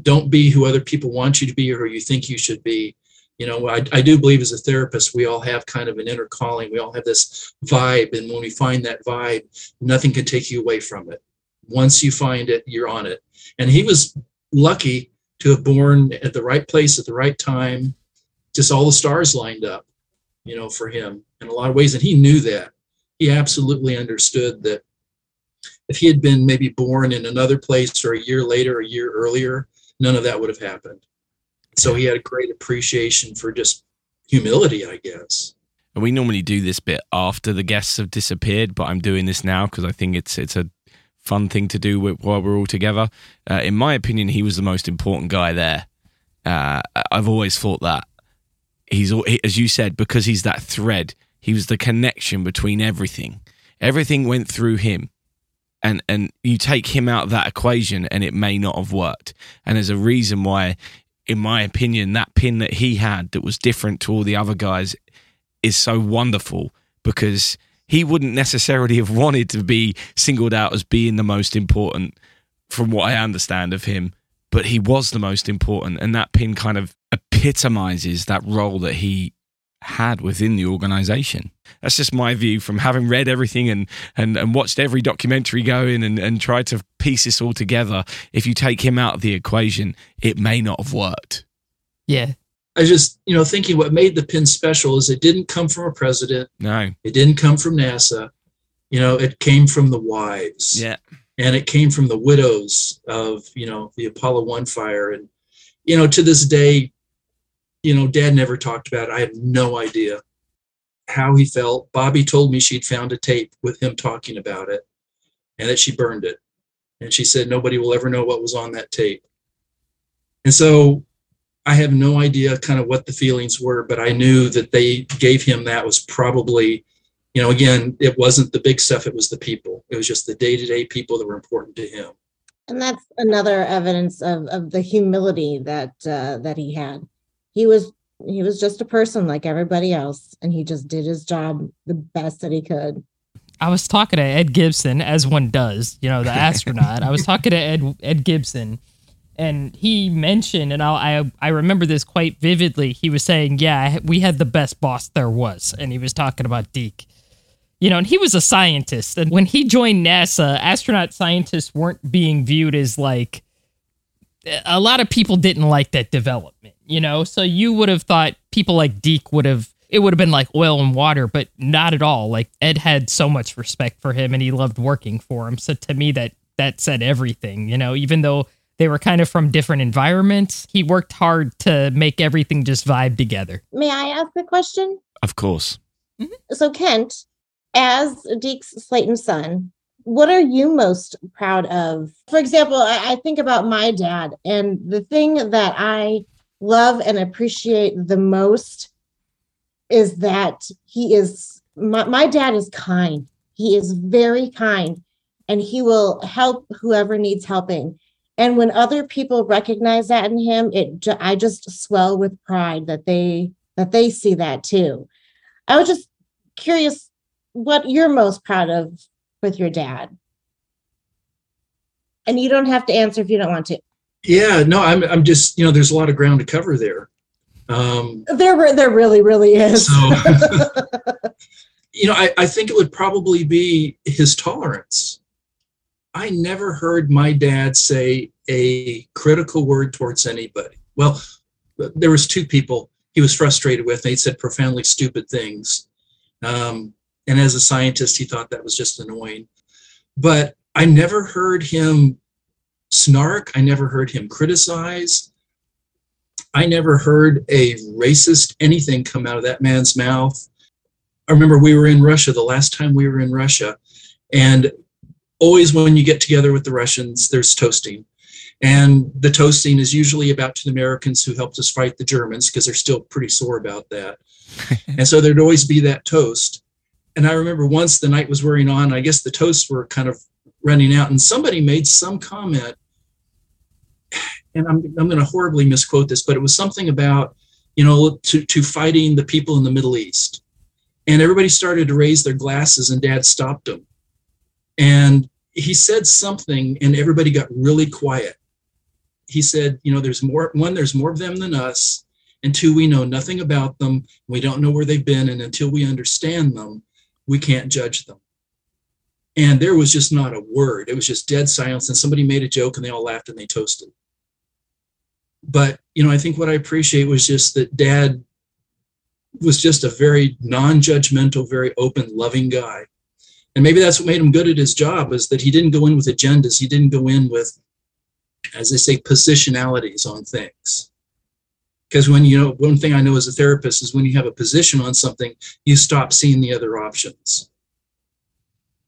don't be who other people want you to be or who you think you should be. You know, I, I do believe as a therapist, we all have kind of an inner calling. We all have this vibe. And when we find that vibe, nothing can take you away from it. Once you find it, you're on it. And he was lucky to have born at the right place at the right time. Just all the stars lined up, you know, for him in a lot of ways. And he knew that. He absolutely understood that if he had been maybe born in another place or a year later, a year earlier, none of that would have happened. So he had a great appreciation for just humility, I guess. And we normally do this bit after the guests have disappeared, but I'm doing this now because I think it's it's a fun thing to do while we're all together. Uh, in my opinion, he was the most important guy there. Uh, I've always thought that he's, as you said, because he's that thread. He was the connection between everything. Everything went through him, and and you take him out of that equation, and it may not have worked. And there's a reason why, in my opinion, that pin that he had that was different to all the other guys is so wonderful because he wouldn't necessarily have wanted to be singled out as being the most important from what I understand of him, but he was the most important. And that pin kind of epitomizes that role that he had within the organization. That's just my view from having read everything and, and, and watched every documentary going and, and tried to piece this all together. If you take him out of the equation, it may not have worked. Yeah. I just, you know, thinking what made the pin special is it didn't come from a president. No. It didn't come from NASA. You know, it came from the wives. Yeah. and it came from the widows of you know the apollo 1 fire and you know to this day you know dad never talked about it. I have no idea how he felt. Bobby told me she'd found a tape with him talking about it and that she burned it. And she said nobody will ever know what was on that tape. And so i have no idea kind of what the feelings were but i knew that they gave him that was probably you know again it wasn't the big stuff. It was the people. It was just the day to day people that were important to him. And that's another evidence of, of the humility that uh, that he had. He was he was just a person like everybody else, and he just did his job the best that he could. I was talking to Ed Gibson, as one does, you know, the <laughs> astronaut. I was talking to Ed Ed Gibson, and he mentioned, and I, I I remember this quite vividly. He was saying, "Yeah, we had the best boss there was," and he was talking about Deke. You know, and he was a scientist, and when he joined NASA, astronaut scientists weren't being viewed as like. A lot of people didn't like that development, you know. So you would have thought people like Deke would have it would have been like oil and water, but not at all. Like Ed had so much respect for him and he loved working for him. So to me that that said everything, you know, even though they were kind of from different environments, he worked hard to make everything just vibe together. May I ask a question? Of course. Mm-hmm. So Kent, as Deke's Slayton's son, what are you most proud of? For example, I, I think about my dad, and the thing that I love and appreciate the most is that he is my, my dad is kind. He is very kind and he will help whoever needs helping. And when other people recognize that in him it i just swell with pride that they that they see that too. I was just curious what you're most proud of with your dad. And you don't have to answer if you don't want to Yeah, no, I'm I'm just you know there's a lot of ground to cover there. Um, there there really really is so <laughs> you know I, I think it would probably be his tolerance. I never heard my dad say a critical word towards anybody. Well, there was two people he was frustrated with. They said profoundly stupid things, um, and as a scientist, he thought that was just annoying. But I never heard him snark. I never heard him criticize. I never heard a racist anything come out of that man's mouth. I remember we were in Russia the last time we were in Russia, and always when you get together with the Russians, there's toasting. And the toasting is usually about to the Americans who helped us fight the Germans because they're still pretty sore about that. <laughs> and so there'd always be that toast. And I remember once the night was wearing on, I guess the toasts were kind of running out, and somebody made some comment. And I'm, I'm going to horribly misquote this, but it was something about, you know, to, to fighting the people in the Middle East. And everybody started to raise their glasses, and dad stopped them. And he said something, and everybody got really quiet. He said, you know, there's more, one, there's more of them than us. And two, we know nothing about them. We don't know where they've been. And until we understand them, we can't judge them. And there was just not a word. It was just dead silence. And somebody made a joke and they all laughed and they toasted. But, you know, I think what I appreciate was just that dad was just a very non judgmental, very open, loving guy. And maybe that's what made him good at his job is that he didn't go in with agendas. He didn't go in with, as they say, positionalities on things. Because when you know, one thing I know as a therapist is when you have a position on something, you stop seeing the other options.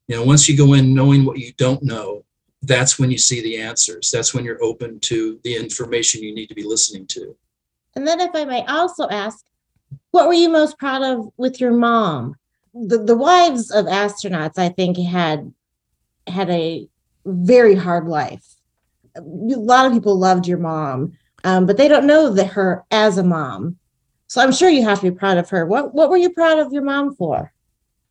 You know, once you go in knowing what you don't know, that's when you see the answers. That's when you're open to the information you need to be listening to. And then, if I may also ask, what were you most proud of with your mom? The the wives of astronauts, I think, had had a very hard life. A lot of people loved your mom, um, but they don't know that her as a mom. So I'm sure you have to be proud of her. What what were you proud of your mom for?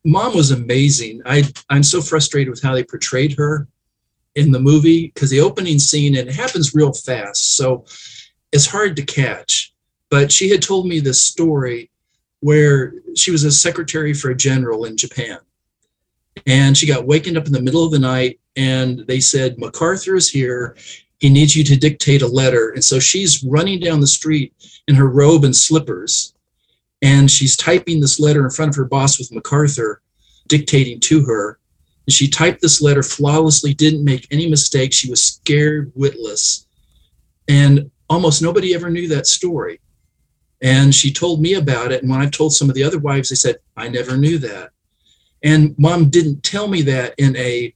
Mom was amazing. I I'm so frustrated with how they portrayed her in the movie because the opening scene and it happens real fast, so it's hard to catch. But she had told me this story where she was a secretary for a general in Japan. And she got wakened up in the middle of the night and they said, MacArthur is here. He needs you to dictate a letter. And so she's running down the street in her robe and slippers. And she's typing this letter in front of her boss with MacArthur dictating to her. And she typed this letter flawlessly, didn't make any mistakes. She was scared witless. And almost nobody ever knew that story. And she told me about it. And when I told some of the other wives, they said, I never knew that. And mom didn't tell me that in a,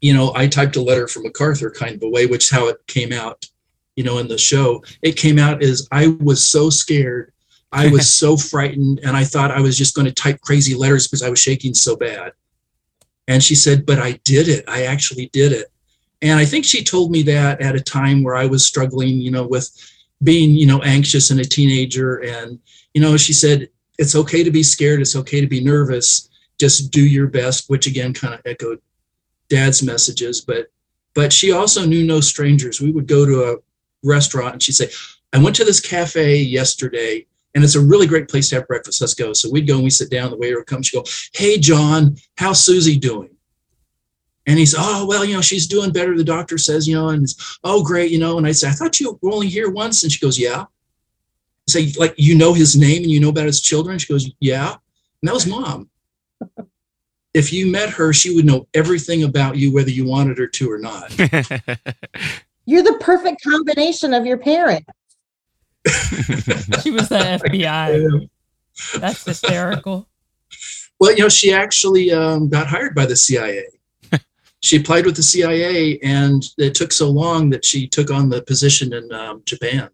you know, I typed a letter from MacArthur kind of a way, which is how it came out, you know, in the show. It came out as I was so scared. I was so frightened. And I thought I was just going to type crazy letters because I was shaking so bad. And she said, But I did it. I actually did it. And I think she told me that at a time where I was struggling, you know, with being, you know, anxious and a teenager. And, you know, she said, It's okay to be scared. It's okay to be nervous. Just do your best, which again kind of echoed dad's messages. But but she also knew no strangers. We would go to a restaurant and she'd say, I went to this cafe yesterday and it's a really great place to have breakfast. Let's go. So we'd go and we sit down. The waiter would come. She'd go, Hey, John, how's Susie doing? And he said, Oh, well, you know, she's doing better. The doctor says, you know, and it's, oh, great, you know. And I said, I thought you were only here once. And she goes, Yeah. I say, like, you know his name and you know about his children? She goes, Yeah. And that was mom. if you met her, she would know everything about you, whether you wanted her to or not. <laughs> You're the perfect combination of your parents. <laughs> She was the FBI. That's hysterical. Well, you know, she actually um, got hired by the CIA. <laughs> she applied with the CIA, and it took so long that she took on the position in um, Japan.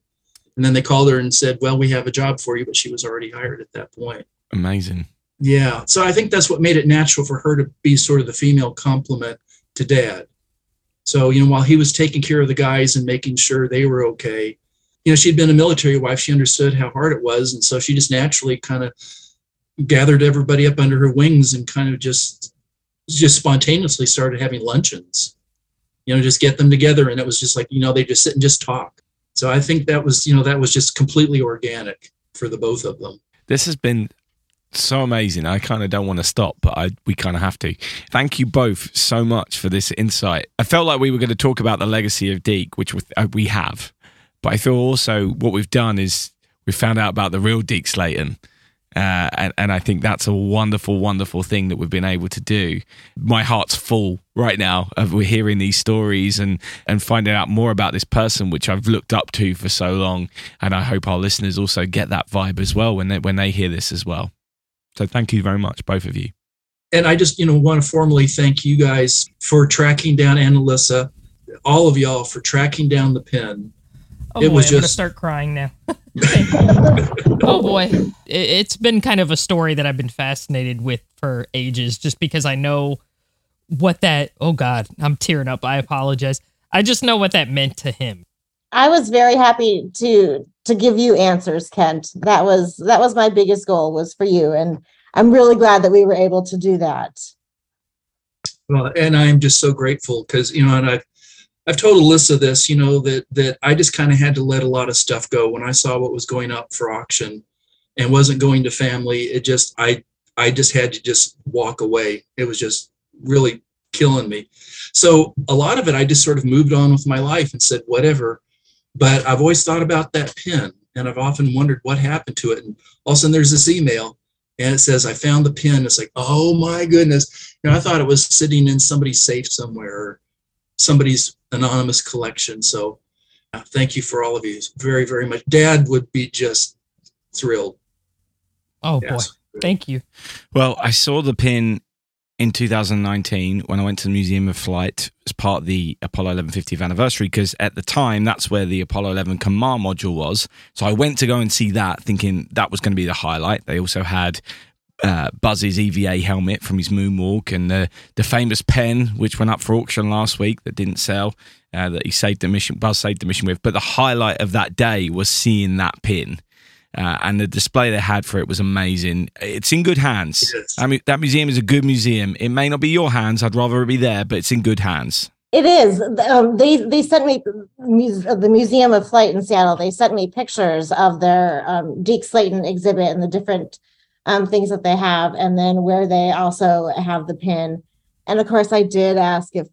And then they called her and said, "Well, we have a job for you," but she was already hired at that point. Amazing. Yeah, so I think that's what made it natural for her to be sort of the female complement to Dad. So you know, while he was taking care of the guys and making sure they were okay, you know, she'd been a military wife. She understood how hard it was, and so she just naturally kind of gathered everybody up under her wings and kind of just just spontaneously started having luncheons you know just get them together and it was just like you know they just sit and just talk so i think that was you know that was just completely organic for the both of them This has been so amazing. I kind of don't want to stop, but I we kind of have to. Thank you both so much for this insight. I felt like we were going to talk about the legacy of Deke, which we- uh, we have, but I feel also what we've done is we've found out about the real Deke Slayton. Uh, and, and I think that's a wonderful, wonderful thing that we've been able to do. My heart's full right now of we're hearing these stories and and finding out more about this person, which I've looked up to for so long. And I hope our listeners also get that vibe as well when they when they hear this as well. So thank you very much, both of you. and i just you know want to formally thank you guys for tracking down Ann Alyssa, all of y'all for tracking down the pin Oh It boy, was I'm gonna start crying now. <laughs> oh boy, it, it's been kind of a story that I've been fascinated with for ages, just because I know what that. Oh God, I'm tearing up. I apologize. I just know what that meant to him. I was very happy to to give you answers, Kent. That was that was my biggest goal was for you, and I'm really glad that we were able to do that. Well, and I'm just so grateful because you know, and I've I've told Alyssa this, you know, that that I just kind of had to let a lot of stuff go when I saw what was going up for auction and wasn't going to family. It just I I just had to just walk away. It was just really killing me. So a lot of it I just sort of moved on with my life and said whatever. But I've always thought about that pin and I've often wondered what happened to it. And all of a sudden there's this email and it says, I found the pin. It's like, oh my goodness. You know, I thought it was sitting in somebody's safe somewhere somebody's anonymous collection. So uh, thank you for all of you very, very much. Dad would be just thrilled. Oh boy, thank you. Well, I saw the pin in 2019 when I went to the Museum of Flight as part of the Apollo 11 50th anniversary, because at the time that's where the Apollo 11 command module was. So I went to go and see that, thinking that was going to be the highlight. They also had uh, Buzz's EVA helmet from his moonwalk and the the famous pen, which went up for auction last week that didn't sell, uh, that he saved the mission. Buzz saved the mission with. But the highlight of that day was seeing that pin. Uh, and the display they had for it was amazing. It's in good hands. Yes. I mean, that museum is a good museum. It may not be your hands. I'd rather it be there, but it's in good hands. It is. Um, they they sent me uh, the Museum of Flight in Seattle. They sent me pictures of their um, Deke Slayton exhibit and the different um, things that they have, and then where they also have the pin. And of course, I did ask if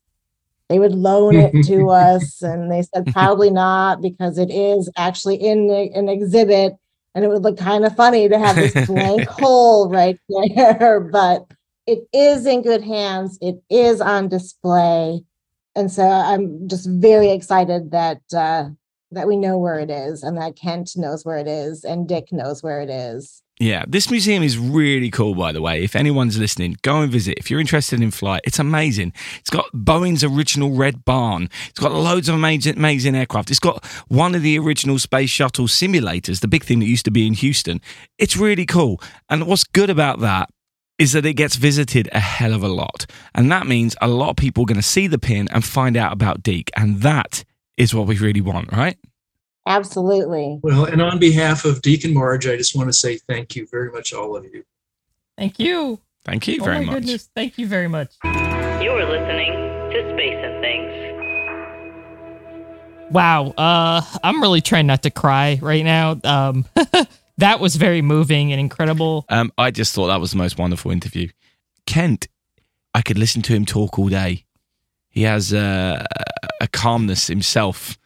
they would loan it to <laughs> us, and they said probably not because it is actually in the, an exhibit, and it would look kind of funny to have this blank <laughs> hole right there. <laughs> But it is in good hands. It is on display and so I'm just very excited that uh, that we know where it is, and that Kent knows where it is, and Dick knows where it is. Yeah, this museum is really cool, by the way. If anyone's listening, go and visit. If you're interested in flight, it's amazing. It's got Boeing's original red barn. It's got loads of amazing, amazing aircraft. It's got one of the original space shuttle simulators, the big thing that used to be in Houston. It's really cool. And what's good about that is that it gets visited a hell of a lot. And that means a lot of people are going to see the pin and find out about Deke. And that is what we really want, right? Absolutely. Well, and on behalf of Deke and Marge, I just want to say thank you very much, all of you. Thank you. Thank you oh very my much. goodness. Thank you very much. You're listening to Space and Things. Wow. Uh, I'm really trying not to cry right now. Um, <laughs> that was very moving and incredible. Um, I just thought that was the most wonderful interview. Kent, I could listen to him talk all day. He has uh, a calmness himself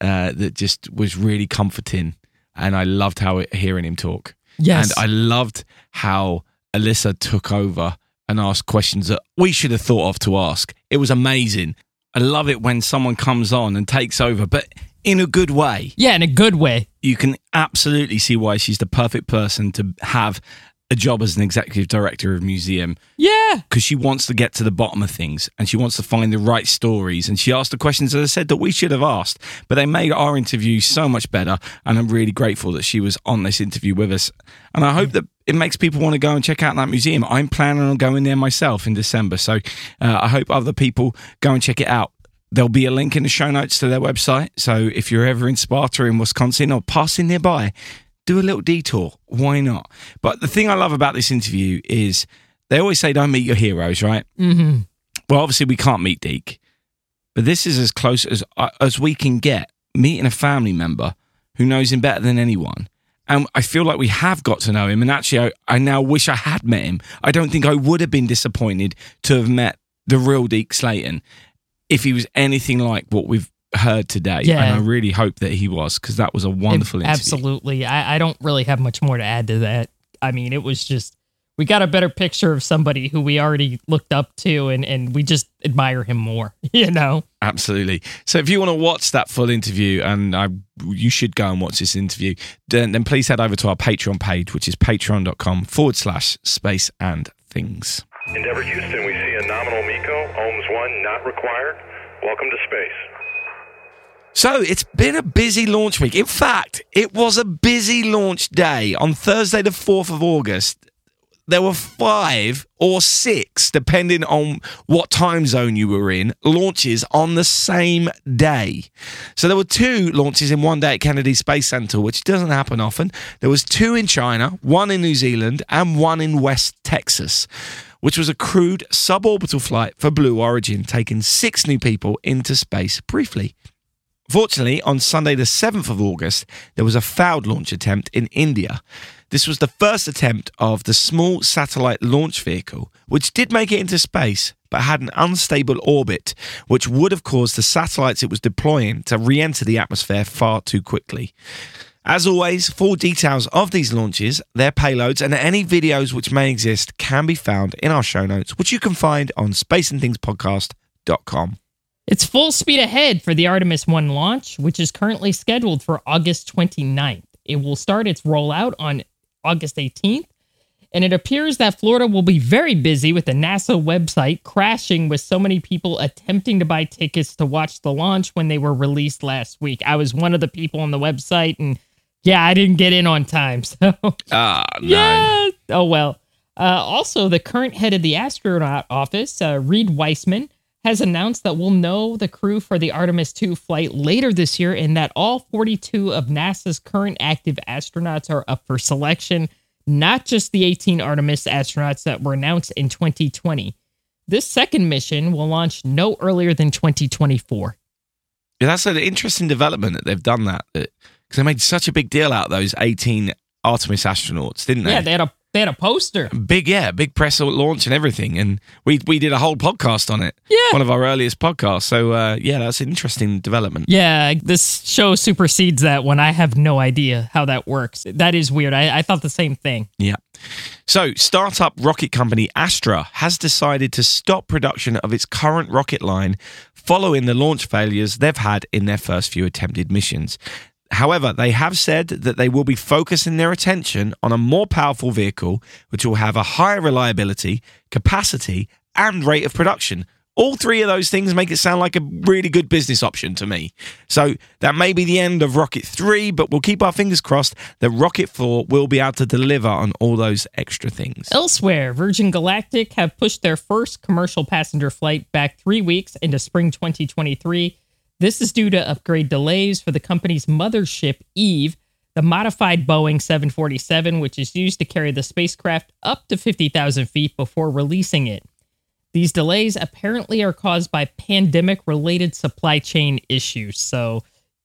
uh, that just was really comforting, and I loved how hearing him talk. Yes. And I loved how Alyssa took over and asked questions that we should have thought of to ask. It was amazing. I love it when someone comes on and takes over, but in a good way. yeah, in a good way. You can absolutely see why she's the perfect person to have a job as an executive director of museum Yeah. because she wants to get to the bottom of things and she wants to find the right stories. And she asked the questions, as I said, that we should have asked. But they made our interview so much better. And I'm really grateful that she was on this interview with us. And I hope that it makes people want to go and check out that museum. I'm planning on going there myself in December. So uh, I hope other people go and check it out. There'll be a link in the show notes to their website. So if you're ever in Sparta in Wisconsin or passing nearby, do a little detour. Why not? But the thing I love about this interview is they always say don't meet your heroes, right? Mm-hmm. Well, obviously we can't meet Deke, but this is as close as uh, as we can get meeting a family member who knows him better than anyone. And I feel like we have got to know him. And actually, I, I now wish I had met him. I don't think I would have been disappointed to have met the real Deke Slayton if he was anything like what we've heard today. Yeah. And I really hope that he was because that was a wonderful interview. Absolutely. I, I don't really have much more to add to that. I mean, it was just we got a better picture of somebody who we already looked up to and, and we just admire him more, <laughs> you know? Absolutely. So if you want to watch that full interview, and I, you should go and watch this interview, then, then please head over to our Patreon page, which is patreon.com forward slash space and things. Endeavor Houston, we see a nominal MECO, OMS 1 not required. Welcome to space. So it's been a busy launch week. In fact, it was a busy launch day on Thursday, the 4th of August. There were five or six, depending on what time zone you were in, launches on the same day. So there were two launches in one day at Kennedy Space Center, which doesn't happen often. There was two in China, one in New Zealand, and one in West Texas, which was a crewed suborbital flight for Blue Origin, taking six new people into space briefly. Fortunately, on Sunday, the 7th of August, there was a failed launch attempt in India. This was the first attempt of the small satellite launch vehicle, which did make it into space, but had an unstable orbit, which would have caused the satellites it was deploying to re enter the atmosphere far too quickly. As always, full details of these launches, their payloads, and any videos which may exist can be found in our show notes, which you can find on spaceandthingspodcast.com. It's full speed ahead for the Artemis 1 launch, which is currently scheduled for August 29th. It will start its rollout on August 18th, and it appears that Florida will be very busy with the NASA website crashing with so many people attempting to buy tickets to watch the launch when they were released last week. I was one of the people on the website, and yeah, I didn't get in on time. <laughs> So Ah, no. yeah. Oh well. Uh, also, the current head of the astronaut office, uh, Reid Wiseman, has announced that we'll know the crew for the Artemis 2 flight later this year, and that all 42 of NASA's current active astronauts are up for selection, not just the 18 Artemis astronauts that were announced in 2020. This second mission will launch no earlier than 2024. Yeah, that's an interesting development that they've done that because they made such a big deal out of those 18 Artemis astronauts, didn't they? Yeah, they had a they had a poster. big, yeah, big press launch and everything, and we we did a whole podcast on it. Yeah. one of our earliest podcasts. So uh, yeah, that's an interesting development. Yeah, this show supersedes that one. I have no idea how that works. That is weird. I, I thought the same thing. Yeah. So, startup rocket company Astra has decided to stop production of its current rocket line following the launch failures they've had in their first few attempted missions. However, they have said that they will be focusing their attention on a more powerful vehicle, which will have a higher reliability, capacity, and rate of production, All three of those things make it sound like a really good business option to me. So that may be the end of Rocket 3, but we'll keep our fingers crossed that Rocket 4 will be able to deliver on all those extra things. Elsewhere, Virgin Galactic have pushed their first commercial passenger flight back three weeks into spring 2023. This is due to upgrade delays for the company's mothership, Eve, the modified Boeing 747, which is used to carry the spacecraft up to 50,000 feet before releasing it. These delays apparently are caused by pandemic related supply chain issues. So,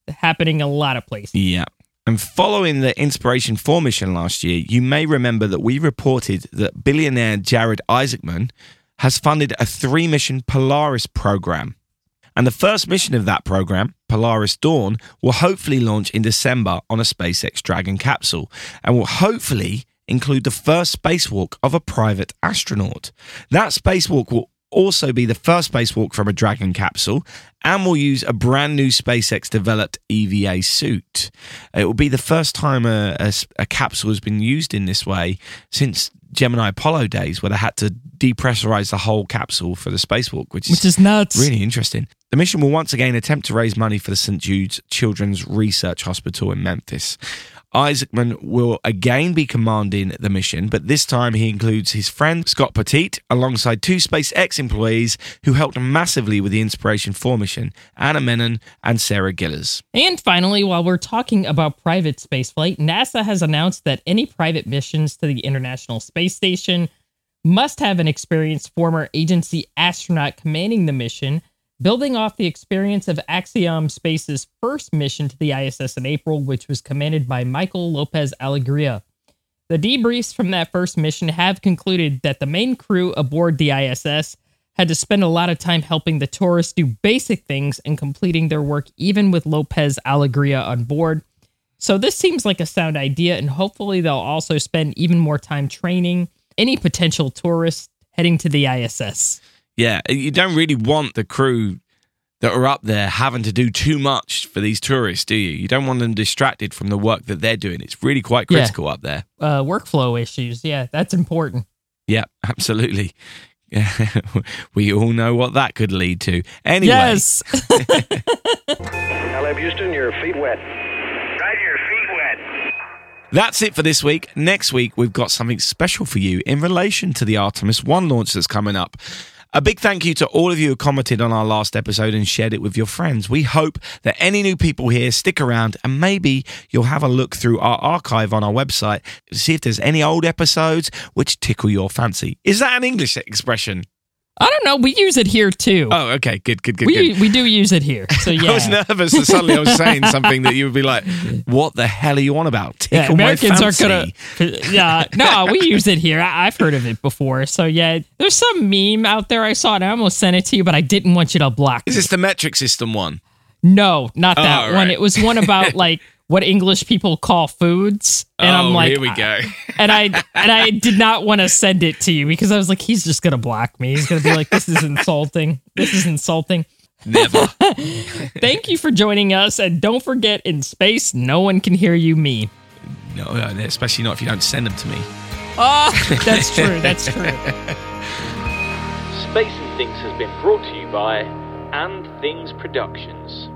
happening a lot of places. Yeah. And following the Inspiration 4 mission last year, you may remember that we reported that billionaire Jared Isaacman has funded a three mission Polaris program. And the first mission of that program, Polaris Dawn, will hopefully launch in December on a SpaceX Dragon capsule and will hopefully include the first spacewalk of a private astronaut. That spacewalk will also be the first spacewalk from a Dragon capsule and will use a brand new SpaceX developed EVA suit. It will be the first time a, a, a, capsule has been used in this way since Gemini Apollo days, where they had to depressurize the whole capsule for the spacewalk, which is, which is nuts. Really interesting. The mission will once again attempt to raise money for the St. Jude's Children's Research Hospital in Memphis. Isaacman will again be commanding the mission, but this time he includes his friend Scott Poteet alongside two SpaceX employees who helped massively with the Inspiration 4 mission, Anna Menon and Sarah Gillis. And finally, while we're talking about private spaceflight, NASA has announced that any private missions to the International Space Station must have an experienced former agency astronaut commanding the mission building off the experience of Axiom Space's first mission to the ISS in April, which was commanded by Michael Lopez Alegria. The debriefs from that first mission have concluded that the main crew aboard the ISS had to spend a lot of time helping the tourists do basic things and completing their work, even with Lopez Alegria on board. So, this seems like a sound idea, and hopefully, they'll also spend even more time training any potential tourists heading to the ISS. Yeah, you don't really want the crew that are up there having to do too much for these tourists, do you? You don't want them distracted from the work that they're doing. It's really quite critical yeah. up there. Uh, workflow issues, yeah, that's important. Yeah, <laughs> absolutely. <laughs> we all know what that could lead to. Anyway. Yes. <laughs> LA Houston, your feet wet. Right, your feet wet. That's it for this week. Next week, we've got something special for you in relation to the Artemis 1 launch that's coming up. A big thank you to all of you who commented on our last episode and shared it with your friends. We hope that any new people here stick around and maybe you'll have a look through our archive on our website to see if there's any old episodes which tickle your fancy. Is that an English expression? I don't know. We use it here too. Oh, okay. Good, good, good, we, good. We do use it here. So yeah. <laughs> I was nervous that suddenly I was saying <laughs> something that you would be like, what the hell are you on about? Tickle yeah, Americans aren't to. <laughs> Yeah. No, we use it here. I, have heard of it before. So yeah, there's some meme out there I saw and I almost sent it to you, but I didn't want you to block Is me. this the metric system one? No, not that Oh, one. right. It was one about like what English people call foods. And oh, I'm like, here we go. <laughs> and I and I did not want to send it to you because I was like, he's just gonna block me. He's gonna be like, this is insulting. This is insulting. Never. <laughs> Thank you for joining us, and don't forget, in space, no one can hear you me. no, no, especially not if you don't send them to me. Oh, that's true. That's <laughs> true. Space and Things has been brought to you by And Things Productions.